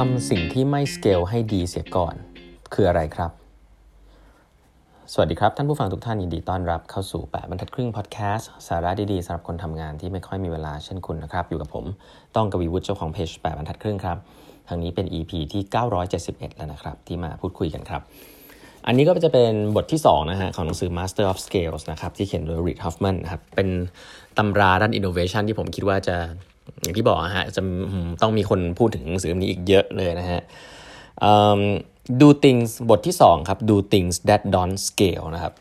ทำสิ่งที่ไม่สเกลให้ดีเสียก่อน คืออะไรครับ สวัสดีครับ ท่านผู้ฟังทุกท่านยินดีต้อนรับเข้าสู่แปดบรรทัดครึ่งพอดแคสต์สาระดีๆสำหรับคนทำงานที่ไม่ค่อยมีเวลาเช่นคุณนะครับ อยู่กับผมต้องกวีวุฒิเจ้าของเพจแปดบรรทัดครึ่งครับทางนี้เป็น EP ที่ 971 แล้วนะครับ ที่มาพูดคุยกันครับ อันนี้ก็จะเป็นบทที่2นะฮะของหนังสือ Master of Scales นะครับที่เขียนโดย Reid Hoffman นะครับเป็นตำราด้าน innovation ที่ผมคิดว่าจะ อย่างที่บอกฮะจะต้องมีคนพูดถึงหนังสือเล่มนี้อีกเยอะเลยนะฮะ do things บทที่ 2 ครับ do things that don't scale นะครับ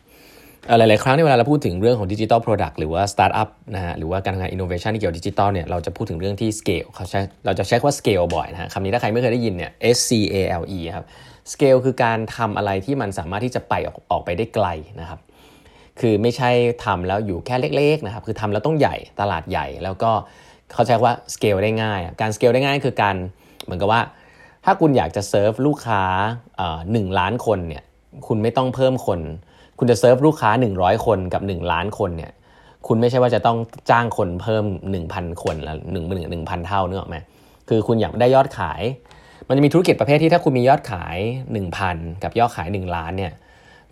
หลาย ๆ ครั้งในเวลาเราพูดถึงเรื่องของดิจิ t a ลโปรดักต์หรือว่าสตาร์ทอัพนะฮะหรือว่าการทำงานอินโนเวชันที่เกี่ยวดิจิตอลเนี่ยเราจะพูดถึงเรื่องที่ scale เขาใช้เราจะใช้คำว่า scale บ่อยนะฮะคำนี้ถ้าใครไม่เคยได้ยินเนี่ย S C A L E ครับ scale คือการทำอะไรที่มันสามารถที่จะไปออกออกไปได้ไกลนะครับคือไม่ใช่ทำแล้วอยู่แค่เล็ก ๆ นะครับคือทำแล้วต้องใหญ่ตลาดใหญ่แล้วก็ เขาใช้ว่า scale ได้ง่าย การ scale ได้ง่ายคือการเหมือนกับว่า ถ้าคุณอยากจะเซิร์ฟลูกค้าหนึ่งล้านคนเนี่ยคุณไม่ต้องเพิ่มคน คุณจะเซิร์ฟลูกค้า 100 คนกับ 1 ล้านคนเนี่ยคุณไม่ใช่ว่าจะต้องจ้างคนเพิ่ม 1,000 คนละหนึ่งหนึ่งหนึ่งพันเท่าเนึกออกไหมคือคุณอยากได้ยอดขาย มันจะมีธุรกิจประเภทที่ถ้าคุณมียอดขาย 1,000 กับยอดขาย 1 ล้านเนี่ย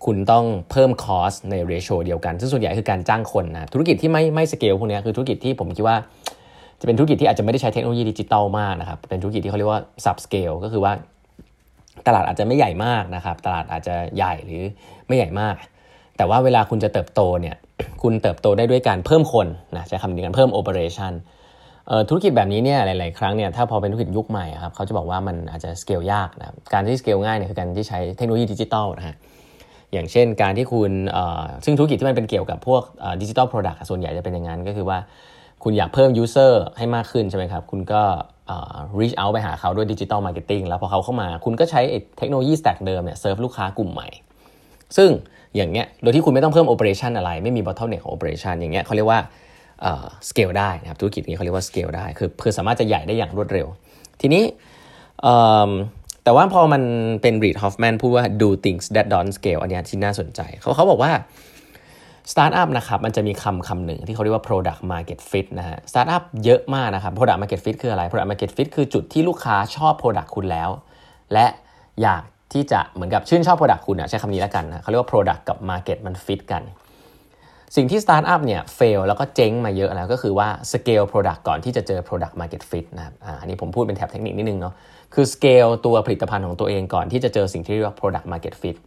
คุณต้องเพิ่มคอสในเรโชเดียวกัน ซึ่งส่วนใหญ่คือการจ้างคนนะธุรกิจที่ไม่ไม่สเกลพวกนี้คือธุรกิจที่ผมคิดว่า จะเป็นธุรกิจที่อาจจะไม่ได้ใช้เทคโนโลยีดิจิตอลมากนะครับ เป็นธุรกิจที่เขาเรียกว่า sub scale ก็คือว่าตลาดอาจจะไม่ใหญ่มากนะครับ ตลาดอาจจะใหญ่หรือไม่ใหญ่มาก แต่ว่าเวลาคุณจะเติบโตเนี่ย คุณเติบโตได้ด้วยการเพิ่มคนนะใช้คำนี้กันเพิ่ม operation ธุรกิจแบบนี้เนี่ยหลาย ๆ ครั้งเนี่ยถ้าพอเป็นธุรกิจยุคใหม่ครับเขาจะบอกว่ามันอาจจะสเกลยากนะการที่สเกลง่ายเนี่ยคือการที่ใช้เทคโนโลยีดิจิตอลนะฮะอย่างเช่นการที่คุณซึ่งธุรกิจที่มันเป็นเกี่ยวกับพวก digital product ส่วนใหญ่จะเป็นอย่างนั้นก็คือว่า คุณอยากเพิ่ม user ให้มากขึ้นใช่ไหมครับ คุณก็ reach out ไปหาเขาด้วย digital marketing แล้วพอเขาเข้ามา คุณก็ใช้เทคโนโลยี stack เดิมเนี่ยเซิร์ฟลูกค้ากลุ่มใหม่ ซึ่งอย่างเงี้ยโดยที่คุณไม่ต้องเพิ่ม operation อะไร ไม่มี bottleneck ของ operation อย่างเงี้ยเขาเรียกว่าสเกลได้นะครับธุรกิจนี้เขาเรียกว่าสเกลได้คือเพื่อสามารถจะใหญ่ได้อย่างรวดเร็ว ทีนี้แต่ว่าพอมันเป็นรีดฮอฟแมนพูดว่า do things that don't scale อันนี้ที่น่าสนใจเขาเขาบอกว่า สตาร์ทอัพนะครับมันจะมีคำคำหนึ่งที่เขาเรียกว่า product market fit นะฮะสตาร์ทอัพเยอะมากนะครับ product market fit คืออะไร product market fit คือจุดที่ลูกค้าชอบ product คุณแล้ว และอยากที่จะเหมือนกับชื่นชอบ product คุณนะใช้คำนี้แล้วกันนะเขาเรียกว่า product กับ market มัน fit กัน สิ่งที่สตาร์ทอัพเนี่ย fail แล้วก็เจ๊งมาเยอะแล้วก็คือว่า scale product ก่อนที่จะเจอ product market fit นะครับอันนี้ผมพูดเป็นแถบเทคนิคนิดนึงเนาะคือ scale ตัวผลิตภัณฑ์ของตัวเองก่อนที่จะเจอสิ่งที่เรียกว่า product market fit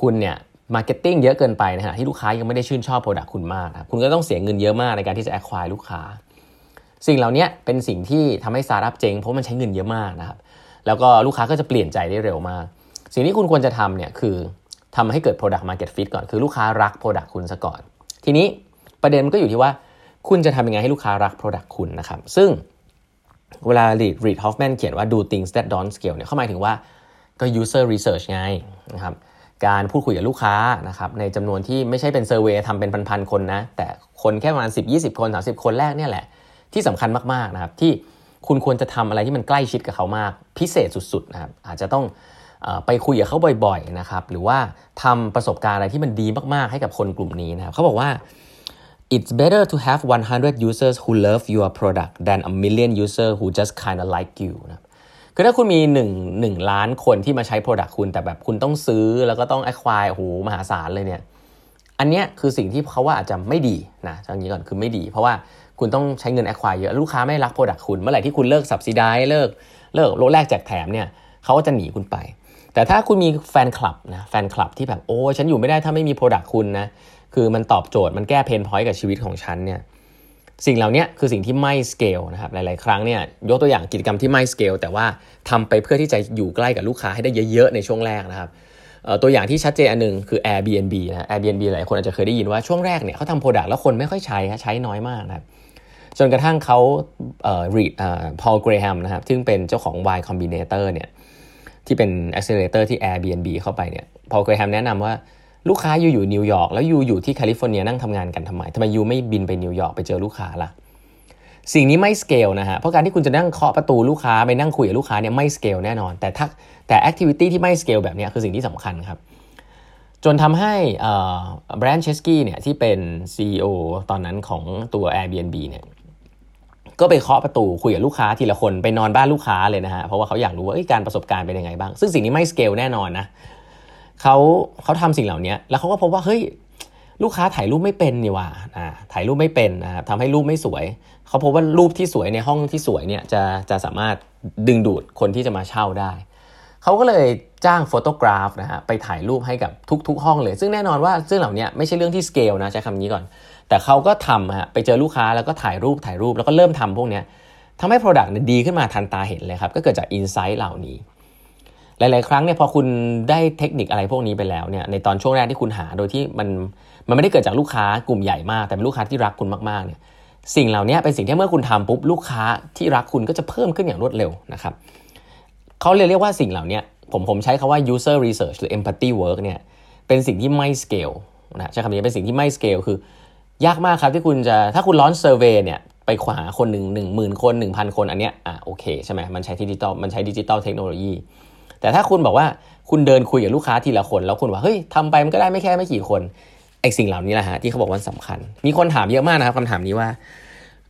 คุณเนี่ย marketing เยอะเกินไปนะฮะที่ลูกค้ายังไม่ได้ชื่นชอบ product คุณมากนะคุณก็ต้องเสียเงินเยอะมากในการที่จะ acquire ลูกค้า สิ่งเหล่านี้เป็นสิ่งที่ทำให้สตาร์ทอัพเจ๊งเพราะมันใช้เงินเยอะมากนะครับแล้วก็ลูกค้าก็จะเปลี่ยนใจได้เร็วมาก สิ่งที่คุณควรจะทำเนี่ยคือทำให้เกิด Product Market Fit ก่อนคือลูกค้ารัก Product คุณซะก่อน ทีนี้ประเด็นมันก็อยู่ที่ว่าคุณจะทำยังไงให้ลูกค้ารัก Product คุณนะครับ ซึ่งเวลา Reid Hoffman เขียนว่า do things that don't scale เนี่ยเขาหมายถึงว่าก็ user research ไงนะครับ การพูดคุยกับลูกค้านะครับในจำนวนที่ไม่ใช่เป็นเซอร์เวยทำเป็นพันๆคนนะ แต่คนแค่ประมาณ 10 20 คน 30 คนแรกเนี่ยแหละ ที่สำคัญมากๆนะครับที่คุณควรจะทำอะไรที่มันใกล้ชิดกับเขามาก พิเศษสุดๆนะครับอาจจะต้องไปคุยกับเขาบ่อยๆนะครับหรือว่าทำประสบการณ์อะไรที่มันดีมากๆให้กับคนกลุ่มนี้นะครับเขาบอกว่า it's better to have 100 users who love your product than a million users who just kind of like you นะ คือถ้าคุณมี1 1ล้านคนที่มาใช้ Product คุณแต่แบบคุณต้องซื้อแล้วก็ต้อง acquire โอ้โหมหาศาลเลยเนี่ย อันเนี้ยคือสิ่งที่เขาว่าอาจจะไม่ดีนะอย่างนี้ก่อนคือไม่ดี เพราะว่าคุณต้องใช้เงิน acquire เยอะลูกค้าไม่รัก Product คุณเมื่อไหร่ที่คุณเลิก subsidize เลิกเลิกโลแรกแจกแถมเนี่ยเขาก็จะหนีคุณไป แต่ถ้าคุณมีแฟนคลับนะแฟนคลับที่แบบโอ้ฉันอยู่ไม่ได้ถ้าไม่มี Product คุณนะคือมันตอบโจทย์มันแก้ pain point กับชีวิตของฉันเนี่ย สิ่งเหล่านี้คือสิ่งที่ไม่สเกลนะครับหลาย ๆ ครั้งเนี่ยยกตัวอย่างกิจกรรมที่ไม่สเกลแต่ว่าทำไปเพื่อที่จะอยู่ใกล้กับลูกค้าให้ได้เยอะ ๆ ในช่วงแรกนะครับตัวอย่างที่ชัดเจนอันหนึ่งคือ Airbnb นะ Airbnb หลายคนอาจจะเคยได้ยินว่าช่วงแรกเนี่ยเขาทำ product แล้วคนไม่ค่อยใช้ใช้น้อยมากนะครับจนกระทั่งเขาเอ่อรีดอ่าพอลเกรแฮมนะครับซึ่งเป็นเจ้าของ Y Combinator เนี่ยที่เป็น accelerator ที่ Airbnb เข้าไปเนี่ยพอลเกรแฮมแนะนำว่า ลูกค้าอยู่อยู่นิวยอร์กแล้วอยู่อยู่ที่แคลิฟอร์เนียนั่งทำงานกันทำไมทำไม you ไม่บินไปนิวยอร์กไปเจอลูกค้าล่ะสิ่งนี้ไม่สเกลนะฮะ เพราะการที่คุณจะนั่งเคาะประตูลูกค้าไปนั่งคุยกับลูกค้าเนี่ยไม่สเกลแน่นอน แต่ถ้าแต่ activity ที่ไม่สเกลแบบนี้คือสิ่งที่สำคัญครับ จนทำให้ไบรอันเชสกี้เนี่ยที่เป็น CEO ตอนนั้นของตัว Airbnb เนี่ยก็ไปเคาะประตูคุยกับลูกค้าทีละคนไปนอนบ้านลูกค้าเลยนะฮะ เพราะว่าเขาอยากรู้ว่าการประสบการณ์เป็นยังไงบ้าง ซึ่งสิ่งนี้ไม่สเกลแน่นอนนะ เขาเขาทำสิ่งเหล่านี้แล้วเขาก็พบว่าเฮ้ยลูกค้าถ่ายรูปไม่เป็นนี่ว่าอ่าถ่ายรูปไม่เป็นนะครับทำให้รูปไม่สวย เขาพบว่ารูปที่สวยในห้องที่สวยเนี่ยจะจะสามารถดึงดูดคนที่จะมาเช่าได้ เขาก็เลยจ้างโฟโตกราฟนะฮะไปถ่ายรูปให้กับทุก ๆ ห้องเลย ซึ่งแน่นอนว่าซึ่งเหล่านี้ไม่ใช่เรื่องที่สเกลนะใช้คำนี้ก่อน แต่เขาก็ทำฮะไปเจอลูกค้าแล้วก็ถ่ายรูปถ่ายรูปแล้วก็เริ่มทำพวกนี้ทำให้ Product ดีขึ้นมาทันตาเห็นเลยครับ ก็เกิดจากอินไซต์เหล่านี้ หลาย ๆ ครั้งเนี่ยพอคุณได้เทคนิคอะไรพวกนี้ไปแล้วเนี่ยในตอนช่วงแรกที่คุณหาโดยที่มันมันไม่ได้เกิดจากลูกค้ากลุ่มใหญ่มาก แต่เป็นลูกค้าที่รักคุณมากๆเนี่ยสิ่งเหล่านี้เป็นสิ่งที่เมื่อคุณทำปุ๊บลูกค้าที่รักคุณก็จะเพิ่มขึ้นอย่างรวดเร็วนะครับเขาเรียกว่าสิ่งเหล่านี้ผมผมใช้คำว่า user research หรือ empathy work เนี่ยเป็นสิ่งที่ไม่ scale นะใช้คำนี้เป็นสิ่งที่ไม่ scale คือยากมากครับที่คุณจะถ้าคุณร่อน survey เนี่ยไปขวาคนหนึ่งหนึ่งหมื่นคนหนึ่งพันคนอันเนี้ยอะโอเคใช่ไหมมันใช้ดิจิตอลมันใช้ digital technology แต่ถ้าคุณบอกว่าคุณเดินคุยกับลูกค้าทีละคน แล้วคุณว่าเฮ้ยทำไปมันก็ได้ไม่แค่ไม่กี่คนไอ้สิ่งเหล่านี้แหละฮะที่เขาบอกว่าสำคัญ มีคนถามเยอะมากนะครับคำถามนี้ว่า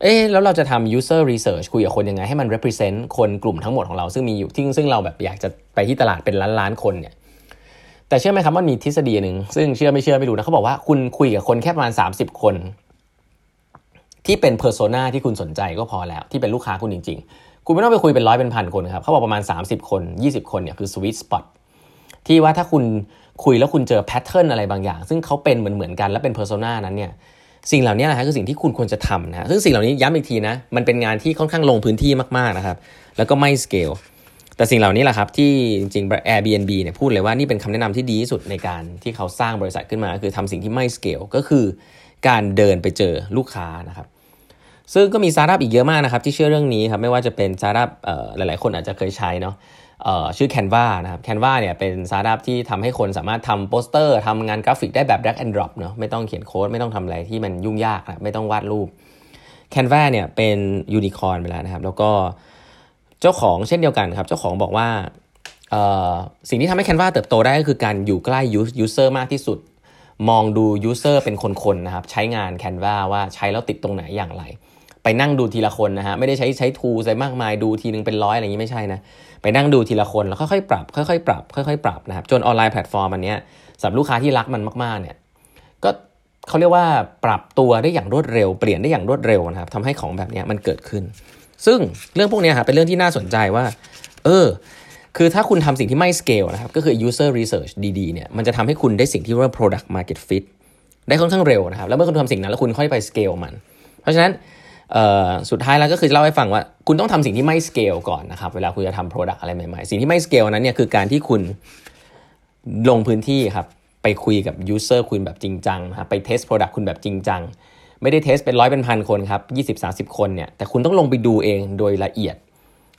เอ๊แล้วเราจะทำ user research คุยกับคนยังไงให้มัน represent คนกลุ่มทั้งหมดของเราซึ่งมีอยู่ที่ซึ่งเราแบบอยากจะไปที่ตลาดเป็นล้านล้านคนเนี่ยแต่เชื่อไหมครับว่ามีทฤษฎีหนึ่งซึ่งเชื่อไม่เชื่อไม่รู้นะเขาบอกว่าคุณคุยกับคนแค่ประมาณ 30 คน ที่เป็น persona ที่คุณสนใจก็พอแล้ว ที่เป็นลูกค้าคุณจริง ๆ คุณไม่ต้องไปคุยเป็นร้อยเป็นพันคนครับเขาบอกประมาณ 30 คน 20 คนเนี่ยคือ sweet spot ที่ว่าถ้าคุณคุยแล้วคุณเจอ pattern อะไรบางอย่าง ซึ่งเขาเป็นเหมือนเหมือนกันและเป็น persona นั้นเนี่ยสิ่งเหล่านี้นะฮะคือสิ่งที่คุณควรจะทำนะซึ่งสิ่งเหล่านี้ย้ำอีกทีนะมันเป็นงานที่ค่อนข้างลงพื้นที่มากๆนะครับแล้วก็ไม่สเกลแต่สิ่งเหล่านี้แหละครับที่จริงๆ Airbnb เนี่ยพูดเลยว่านี่เป็นคำแนะนำที่ดีที่สุดในการที่เขาสร้างบริษัทขึ้นมา คือทำสิ่งที่ไม่สเกลก็คือการเดินไปเจอลูกค้านะครับ ซึ่งก็มีสตาร์ทอัพอีกเยอะมากนะครับที่เชื่อเรื่องนี้ครับไม่ว่าจะเป็นสตาร์ทอัพหลายๆ คนอาจจะเคยใช้เนาะชื่อ Canva นะครับ Canva เนี่ยเป็นสตาร์ทอัพที่ทำให้คนสามารถทำโปสเตอร์ทำงานกราฟิกได้แบบ drag and drop เนาะไม่ต้องเขียนโค้ด ไม่ต้องทำอะไรที่มันยุ่งยากนะไม่ต้องวาดรูป Canva เนี่ยเป็นยูนิคอร์นไปแล้วนะครับ แล้วก็เจ้าของเช่นเดียวกันครับ เจ้าของบอกว่าสิ่งที่ทำให้ Canva เติบโตได้ก็คือการอยู่ใกล้ user มากที่สุด มองดู user เป็นคนๆนะครับใช้งาน Canva ว่าใช้แล้วติดตรงไหนอย่างไร ไปนั่งดูทีละคนนะฮะไม่ได้ใช้ใช้ tool ใส่มากมายดูทีนึงเป็นร้อยอะไรอย่างนี้ไม่ใช่นะไปนั่งดูทีละคนแล้วค่อยๆปรับ ค่อยๆปรับ ค่อยๆปรับนะครับจนออนไลน์แพลตฟอร์มอันเนี้ยสำหรับลูกค้าที่รักมันมากๆเนี่ยก็เขาเรียกว่าปรับตัวได้อย่างรวดเร็ว เปลี่ยนได้อย่างรวดเร็วนะครับทำให้ของแบบนี้มันเกิดขึ้น ซึ่งเรื่องพวกนี้ครับเป็นเรื่องที่น่าสนใจว่า เออ คือถ้าคุณทำสิ่งที่ไม่สเกลนะครับก็คือ user research ดีๆเนี่ยมันจะทำให้คุณได้สิ่งที่เรียกว่า product market fit ได้ค่อนข้างเร็วนะครับแล้วเมื่อคุณทำสิ่งนั้นแล้วคุณค่อยไปสเกลมัน เพราะฉะนั้น สุดท้ายแล้วก็คือเล่าให้ฟังว่า คุณต้องทำสิ่งที่ไม่สเกลก่อนนะครับ เวลาคุณจะทำ product อะไรใหม่ๆ สิ่งที่ไม่สเกลนั้นเนี่ยคือการที่คุณลงพื้นที่ครับ ไปคุยกับ user คุณแบบจริงจังครับไป test product คุณแบบจริงจัง ไม่ได้ test เป็นร้อยเป็นพันคนครับยี่สิบสามสิบคนเนี่ยแต่คุณต้องลงไปดูเองโดยละเอียด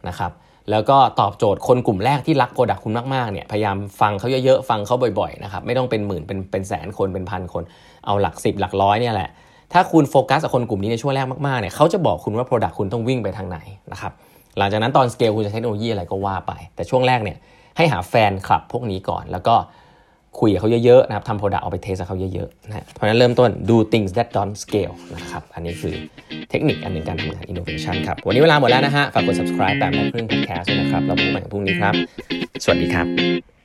นะครับแล้วก็ตอบโจทย์คนกลุ่มแรกที่รัก product คุณมากๆเนี่ยพยายามฟังเขาเยอะๆ ฟังเขาบ่อยๆนะครับไม่ต้องเป็นหมื่นเป็นเป็นแสนคนเป็นพันคน เอาหลักสิบหลักร้อยเนี่ยแหละ ถ้าคุณโฟกัสกับคนกลุ่มนี้ในช่วงแรกมากๆเนี่ยเขาจะบอกคุณว่า Product คุณต้องวิ่งไปทางไหนนะครับหลังจากนั้นตอนสเกลคุณจะเทคโนโลยีอะไรก็ว่าไป แต่ช่วงแรกเนี่ยให้หาแฟนคลับพวกนี้ก่อน แล้วก็คุยกับเขาเยอะๆนะครับทำโปรดักต์เอาไปเทสกับเขาเยอะๆนะเพราะนั้นเริ่มต้น do things that don't scale นะครับ อันนี้คือเทคนิคอันหนึ่งการทำงาน innovation ครับ วันนี้เวลาหมดแล้วนะฮะ ฝากกด subscribe แปมแม่ครึ่ง podcast ด้วยนะครับ เราพบกันพรุ่งนี้ครับ สวัสดีครับ